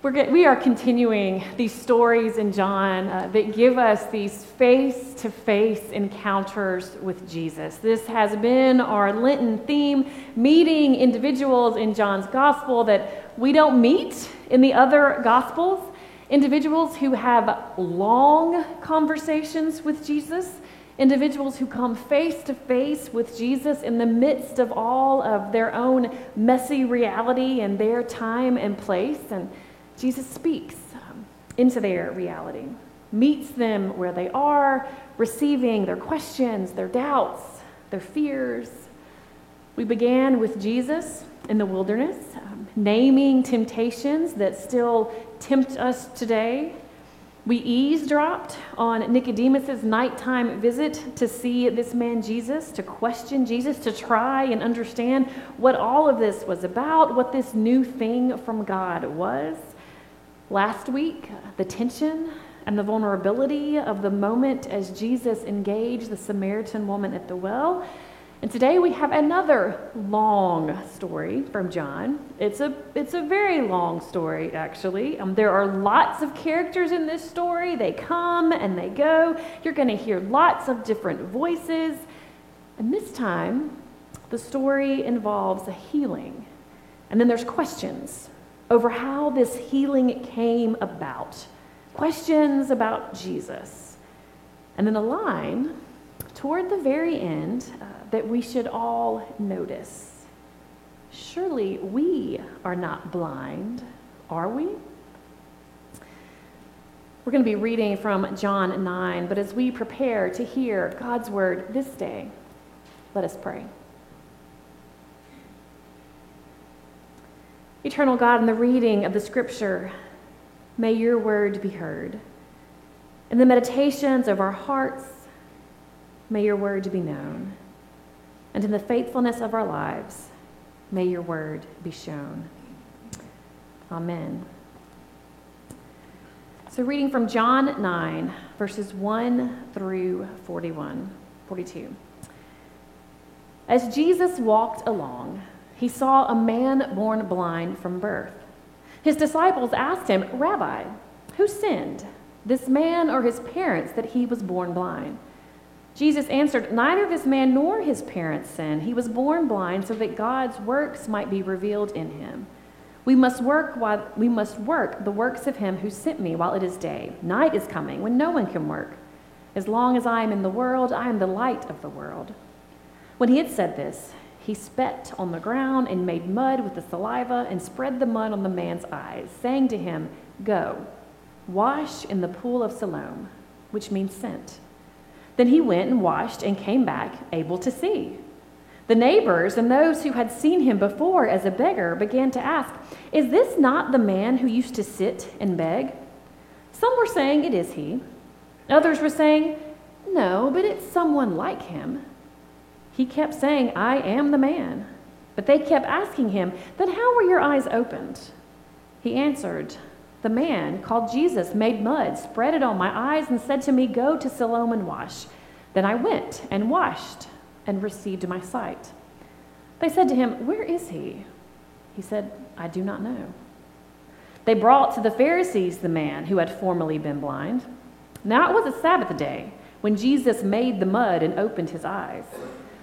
We're get, we are continuing these stories in John uh, that give us these face to face encounters with Jesus. This has been our Lenten theme, meeting individuals in John's gospel that we don't meet in the other gospels. Individuals who have long conversations with Jesus, individuals who come face to face with Jesus in the midst of all of their own messy reality and their time and place. And Jesus speaks um, into their reality, meets them where they are, receiving their questions, their doubts, their fears. We began with Jesus in the wilderness, um, naming temptations that still tempt us today. We eavesdropped on Nicodemus's nighttime visit to see this man Jesus, to question Jesus, to try and understand what all of this was about, what this new thing from God was. Last week, the tension and the vulnerability of the moment as Jesus engaged the Samaritan woman at the well. And today we have another long story from John. It's a, it's a very long story, actually. Um, there are lots of characters in this story. They come and they go. You're going to hear lots of different voices. And this time, the story involves a healing. And then there's questions over how this healing came about, questions about Jesus. And then a line toward the very end uh, that we should all notice. Surely we are not blind, are we? We're going to be reading from John 9, but as we prepare to hear God's word this day, let us pray. Eternal God, in the reading of the scripture, may your word be heard. In the meditations of our hearts, may your word be known. And in the faithfulness of our lives, may your word be shown. Amen. So, reading from John 9, verses 1 through 41, 42. As Jesus walked along, he saw a man born blind from birth. His disciples asked him, Rabbi, who sinned, this man or his parents, that he was born blind? Jesus answered, Neither this man nor his parents sinned. He was born blind so that God's works might be revealed in him. We must work while we must work the works of him who sent me while it is day. Night is coming when no one can work. As long as I am in the world, I am the light of the world. When he had said this, he spat on the ground and made mud with the saliva and spread the mud on the man's eyes, saying to him, Go, wash in the pool of Siloam, which means sent. Then he went and washed and came back able to see. The neighbors and those who had seen him before as a beggar began to ask, Is this not the man who used to sit and beg? Some were saying, It is he. Others were saying, No, but it's someone like him. He kept saying, I am the man. But they kept asking him, Then how were your eyes opened? He answered, The man, called Jesus, made mud, spread it on my eyes, and said to me, Go to Siloam and wash. Then I went and washed and received my sight. They said to him, Where is he? He said, I do not know. They brought to the Pharisees the man who had formerly been blind. Now it was a Sabbath day when Jesus made the mud and opened his eyes.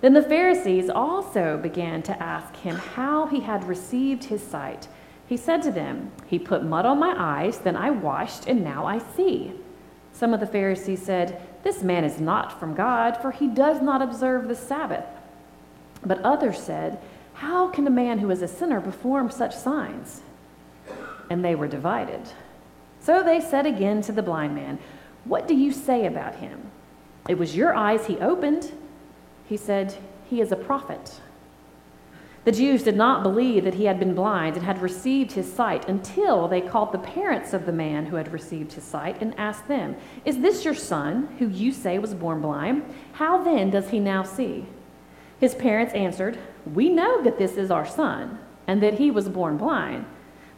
Then the Pharisees also began to ask him how he had received his sight. He said to them, He put mud on my eyes, then I washed, and now I see. Some of the Pharisees said, This man is not from God, for he does not observe the Sabbath. But others said, How can a man who is a sinner perform such signs? And they were divided. So they said again to the blind man, What do you say about him? It was your eyes he opened. He said, He is a prophet. The Jews did not believe that he had been blind and had received his sight until they called the parents of the man who had received his sight and asked them, Is this your son, who you say was born blind? How then does he now see? His parents answered, We know that this is our son, and that he was born blind,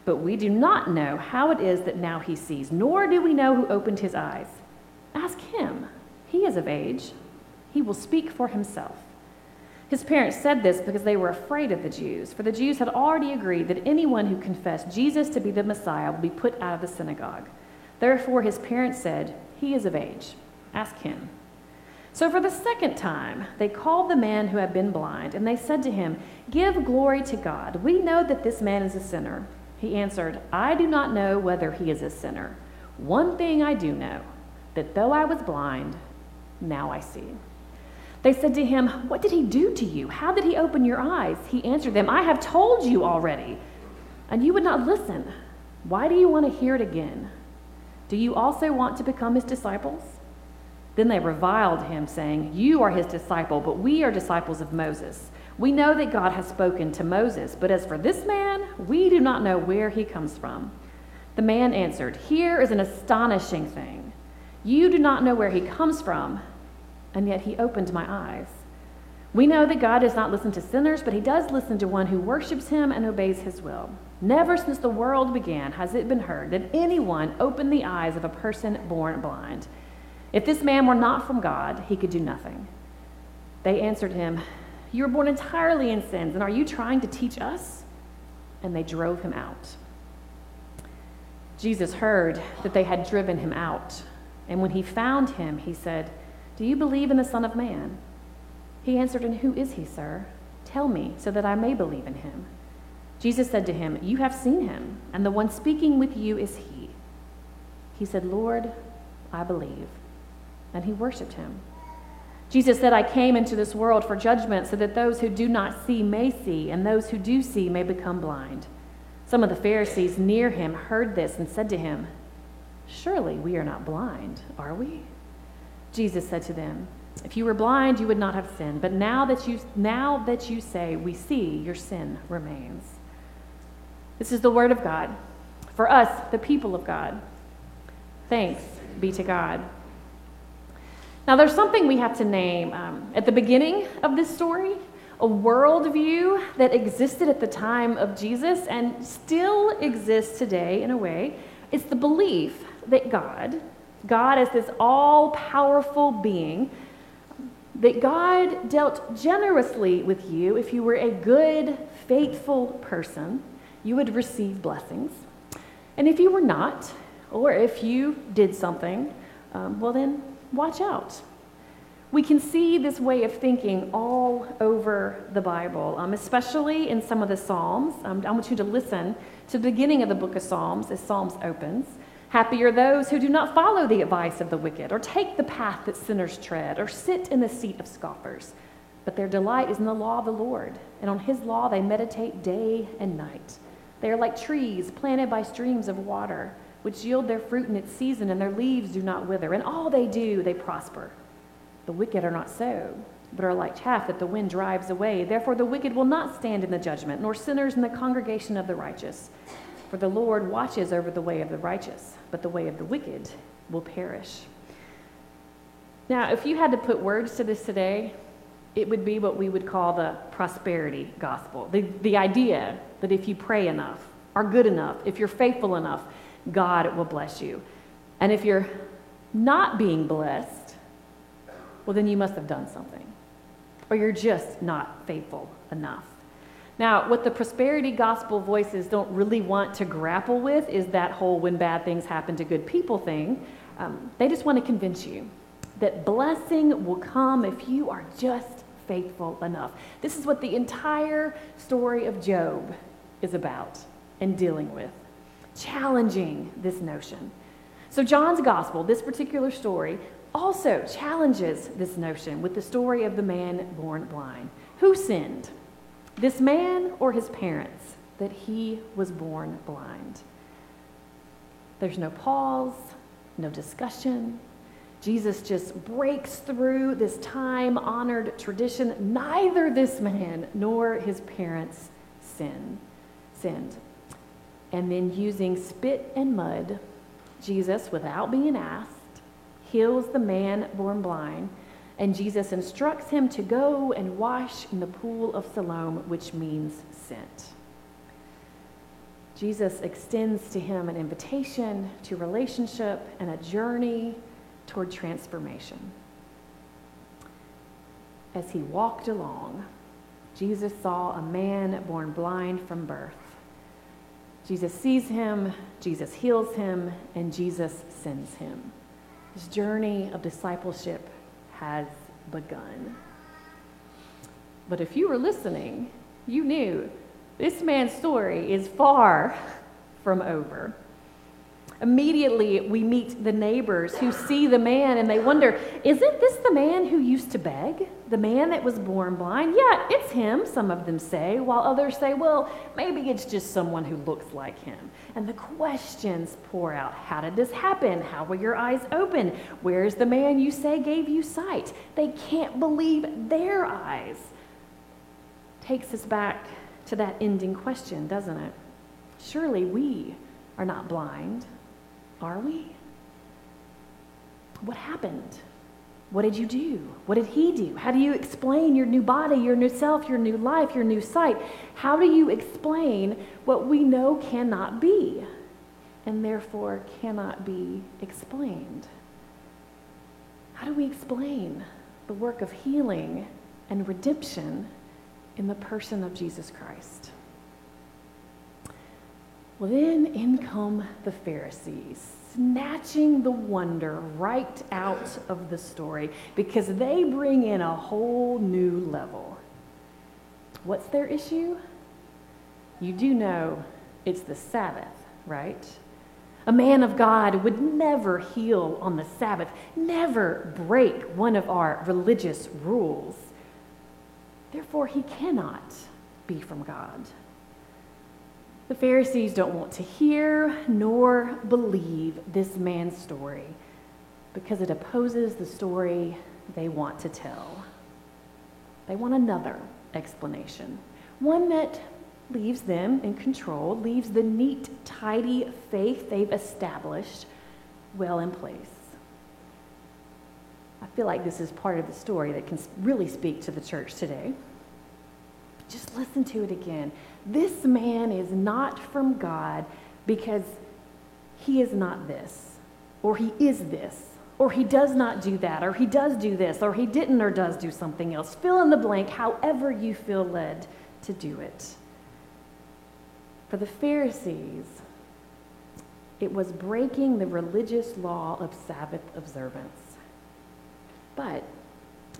but we do not know how it is that now he sees, nor do we know who opened his eyes. Ask him. He is of age he will speak for himself. His parents said this because they were afraid of the Jews, for the Jews had already agreed that anyone who confessed Jesus to be the Messiah would be put out of the synagogue. Therefore, his parents said, He is of age. Ask him. So, for the second time, they called the man who had been blind, and they said to him, Give glory to God. We know that this man is a sinner. He answered, I do not know whether he is a sinner. One thing I do know, that though I was blind, now I see. They said to him, What did he do to you? How did he open your eyes? He answered them, I have told you already, and you would not listen. Why do you want to hear it again? Do you also want to become his disciples? Then they reviled him, saying, You are his disciple, but we are disciples of Moses. We know that God has spoken to Moses, but as for this man, we do not know where he comes from. The man answered, Here is an astonishing thing. You do not know where he comes from and yet he opened my eyes. We know that God does not listen to sinners, but he does listen to one who worships him and obeys his will. Never since the world began has it been heard that anyone opened the eyes of a person born blind. If this man were not from God, he could do nothing. They answered him, You were born entirely in sins, and are you trying to teach us? And they drove him out. Jesus heard that they had driven him out, and when he found him, he said, do you believe in the Son of Man? He answered, And who is he, sir? Tell me, so that I may believe in him. Jesus said to him, You have seen him, and the one speaking with you is he. He said, Lord, I believe. And he worshiped him. Jesus said, I came into this world for judgment so that those who do not see may see, and those who do see may become blind. Some of the Pharisees near him heard this and said to him, Surely we are not blind, are we? Jesus said to them, If you were blind, you would not have sinned, but now that you, now that you say, We see, your sin remains. This is the word of God for us, the people of God. Thanks be to God. Now, there's something we have to name um, at the beginning of this story a worldview that existed at the time of Jesus and still exists today in a way. It's the belief that God, God as this all powerful being, that God dealt generously with you if you were a good, faithful person, you would receive blessings. And if you were not, or if you did something, um, well, then watch out. We can see this way of thinking all over the Bible, um, especially in some of the Psalms. Um, I want you to listen to the beginning of the book of Psalms as Psalms opens. Happy are those who do not follow the advice of the wicked, or take the path that sinners tread, or sit in the seat of scoffers. But their delight is in the law of the Lord, and on his law they meditate day and night. They are like trees planted by streams of water, which yield their fruit in its season, and their leaves do not wither. And all they do, they prosper. The wicked are not so, but are like chaff that the wind drives away. Therefore, the wicked will not stand in the judgment, nor sinners in the congregation of the righteous. For the Lord watches over the way of the righteous, but the way of the wicked will perish. Now, if you had to put words to this today, it would be what we would call the prosperity gospel. The, the idea that if you pray enough, are good enough, if you're faithful enough, God will bless you. And if you're not being blessed, well, then you must have done something. Or you're just not faithful enough. Now, what the prosperity gospel voices don't really want to grapple with is that whole when bad things happen to good people thing. Um, they just want to convince you that blessing will come if you are just faithful enough. This is what the entire story of Job is about and dealing with, challenging this notion. So, John's gospel, this particular story, also challenges this notion with the story of the man born blind. Who sinned? This man or his parents, that he was born blind. There's no pause, no discussion. Jesus just breaks through this time honored tradition. Neither this man nor his parents sin, sinned. And then, using spit and mud, Jesus, without being asked, heals the man born blind and Jesus instructs him to go and wash in the pool of Siloam, which means sent. Jesus extends to him an invitation to relationship and a journey toward transformation. As he walked along, Jesus saw a man born blind from birth. Jesus sees him, Jesus heals him, and Jesus sends him. This journey of discipleship has begun. But if you were listening, you knew this man's story is far from over. Immediately, we meet the neighbors who see the man and they wonder, Isn't this the man who used to beg? The man that was born blind? Yeah, it's him, some of them say, while others say, Well, maybe it's just someone who looks like him. And the questions pour out How did this happen? How were your eyes open? Where's the man you say gave you sight? They can't believe their eyes. Takes us back to that ending question, doesn't it? Surely we are not blind. Are we? What happened? What did you do? What did he do? How do you explain your new body, your new self, your new life, your new sight? How do you explain what we know cannot be and therefore cannot be explained? How do we explain the work of healing and redemption in the person of Jesus Christ? Well, then in come the Pharisees, snatching the wonder right out of the story because they bring in a whole new level. What's their issue? You do know it's the Sabbath, right? A man of God would never heal on the Sabbath, never break one of our religious rules. Therefore, he cannot be from God. The Pharisees don't want to hear nor believe this man's story because it opposes the story they want to tell. They want another explanation, one that leaves them in control, leaves the neat, tidy faith they've established well in place. I feel like this is part of the story that can really speak to the church today. Just listen to it again. This man is not from God because he is not this, or he is this, or he does not do that, or he does do this, or he didn't or does do something else. Fill in the blank however you feel led to do it. For the Pharisees, it was breaking the religious law of Sabbath observance. But,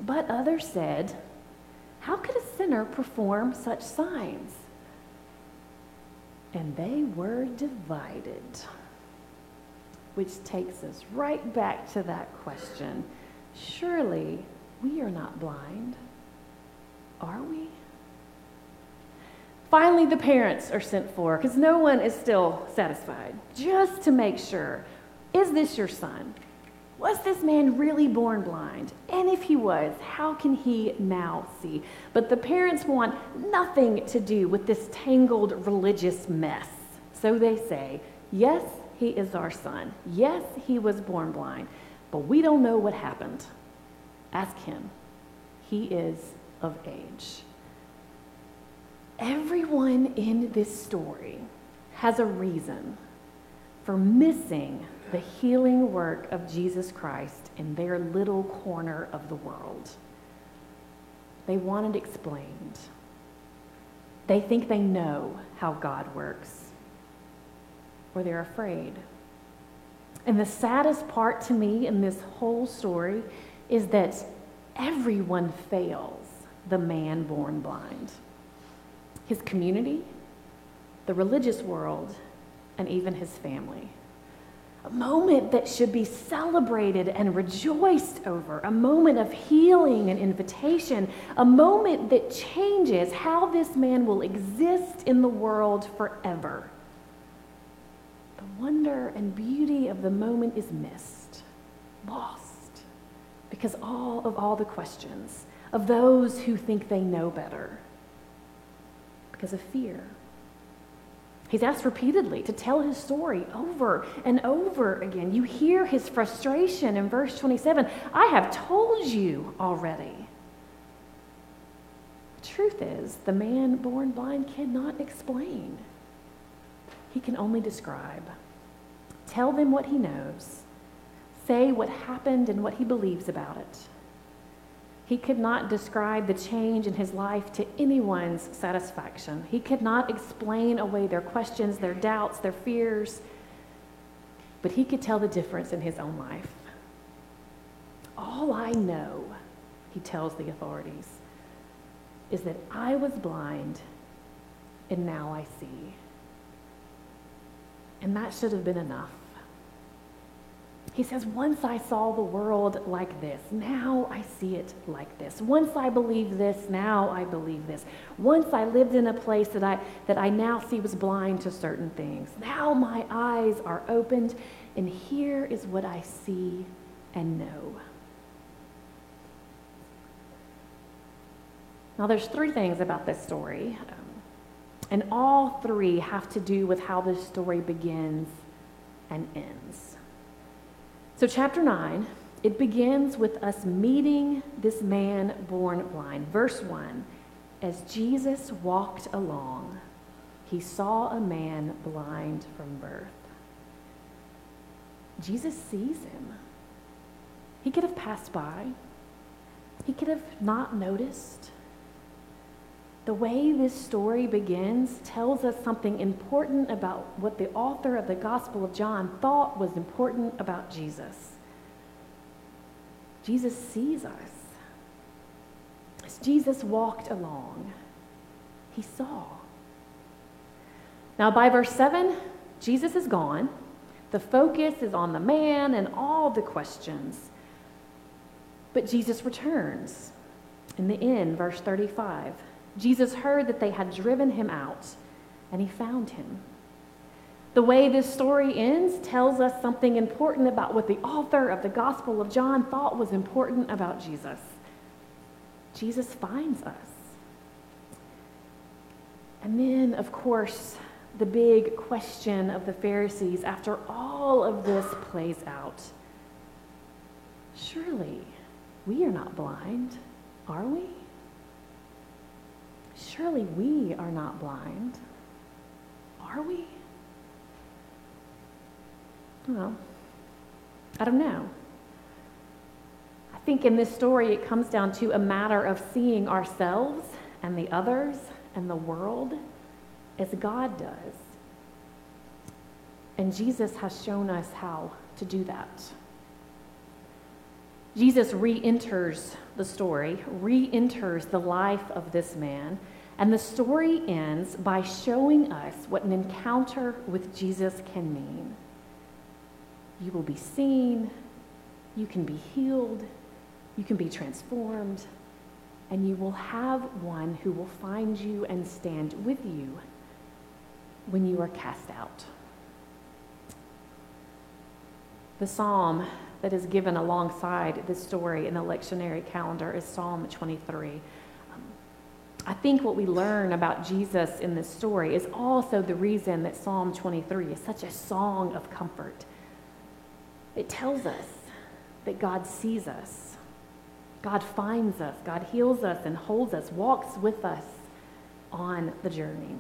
but others said, How could a sinner perform such signs? And they were divided. Which takes us right back to that question surely we are not blind, are we? Finally, the parents are sent for because no one is still satisfied, just to make sure is this your son? Was this man really born blind? And if he was, how can he now see? But the parents want nothing to do with this tangled religious mess. So they say, Yes, he is our son. Yes, he was born blind. But we don't know what happened. Ask him. He is of age. Everyone in this story has a reason for missing the healing work of Jesus Christ in their little corner of the world. They want it explained. They think they know how God works, or they're afraid. And the saddest part to me in this whole story is that everyone fails the man born blind his community, the religious world, and even his family a moment that should be celebrated and rejoiced over, a moment of healing and invitation, a moment that changes how this man will exist in the world forever. The wonder and beauty of the moment is missed, lost, because all of all the questions of those who think they know better, because of fear He's asked repeatedly to tell his story over and over again. You hear his frustration in verse 27 I have told you already. Truth is, the man born blind cannot explain, he can only describe. Tell them what he knows, say what happened and what he believes about it. He could not describe the change in his life to anyone's satisfaction. He could not explain away their questions, their doubts, their fears, but he could tell the difference in his own life. All I know, he tells the authorities, is that I was blind and now I see. And that should have been enough. He says, Once I saw the world like this, now I see it like this. Once I believed this, now I believe this. Once I lived in a place that I, that I now see was blind to certain things. Now my eyes are opened, and here is what I see and know. Now, there's three things about this story, um, and all three have to do with how this story begins and ends. So, chapter 9, it begins with us meeting this man born blind. Verse 1 As Jesus walked along, he saw a man blind from birth. Jesus sees him. He could have passed by, he could have not noticed. The way this story begins tells us something important about what the author of the Gospel of John thought was important about Jesus. Jesus sees us. As Jesus walked along, he saw. Now, by verse 7, Jesus is gone. The focus is on the man and all the questions. But Jesus returns. In the end, verse 35. Jesus heard that they had driven him out, and he found him. The way this story ends tells us something important about what the author of the Gospel of John thought was important about Jesus. Jesus finds us. And then, of course, the big question of the Pharisees after all of this plays out surely we are not blind, are we? Surely we are not blind, are we? Well, I don't know. I think in this story it comes down to a matter of seeing ourselves and the others and the world as God does. And Jesus has shown us how to do that. Jesus re enters the story, re enters the life of this man, and the story ends by showing us what an encounter with Jesus can mean. You will be seen, you can be healed, you can be transformed, and you will have one who will find you and stand with you when you are cast out. The psalm that is given alongside this story in the lectionary calendar is Psalm 23. I think what we learn about Jesus in this story is also the reason that Psalm 23 is such a song of comfort. It tells us that God sees us, God finds us, God heals us and holds us, walks with us on the journey.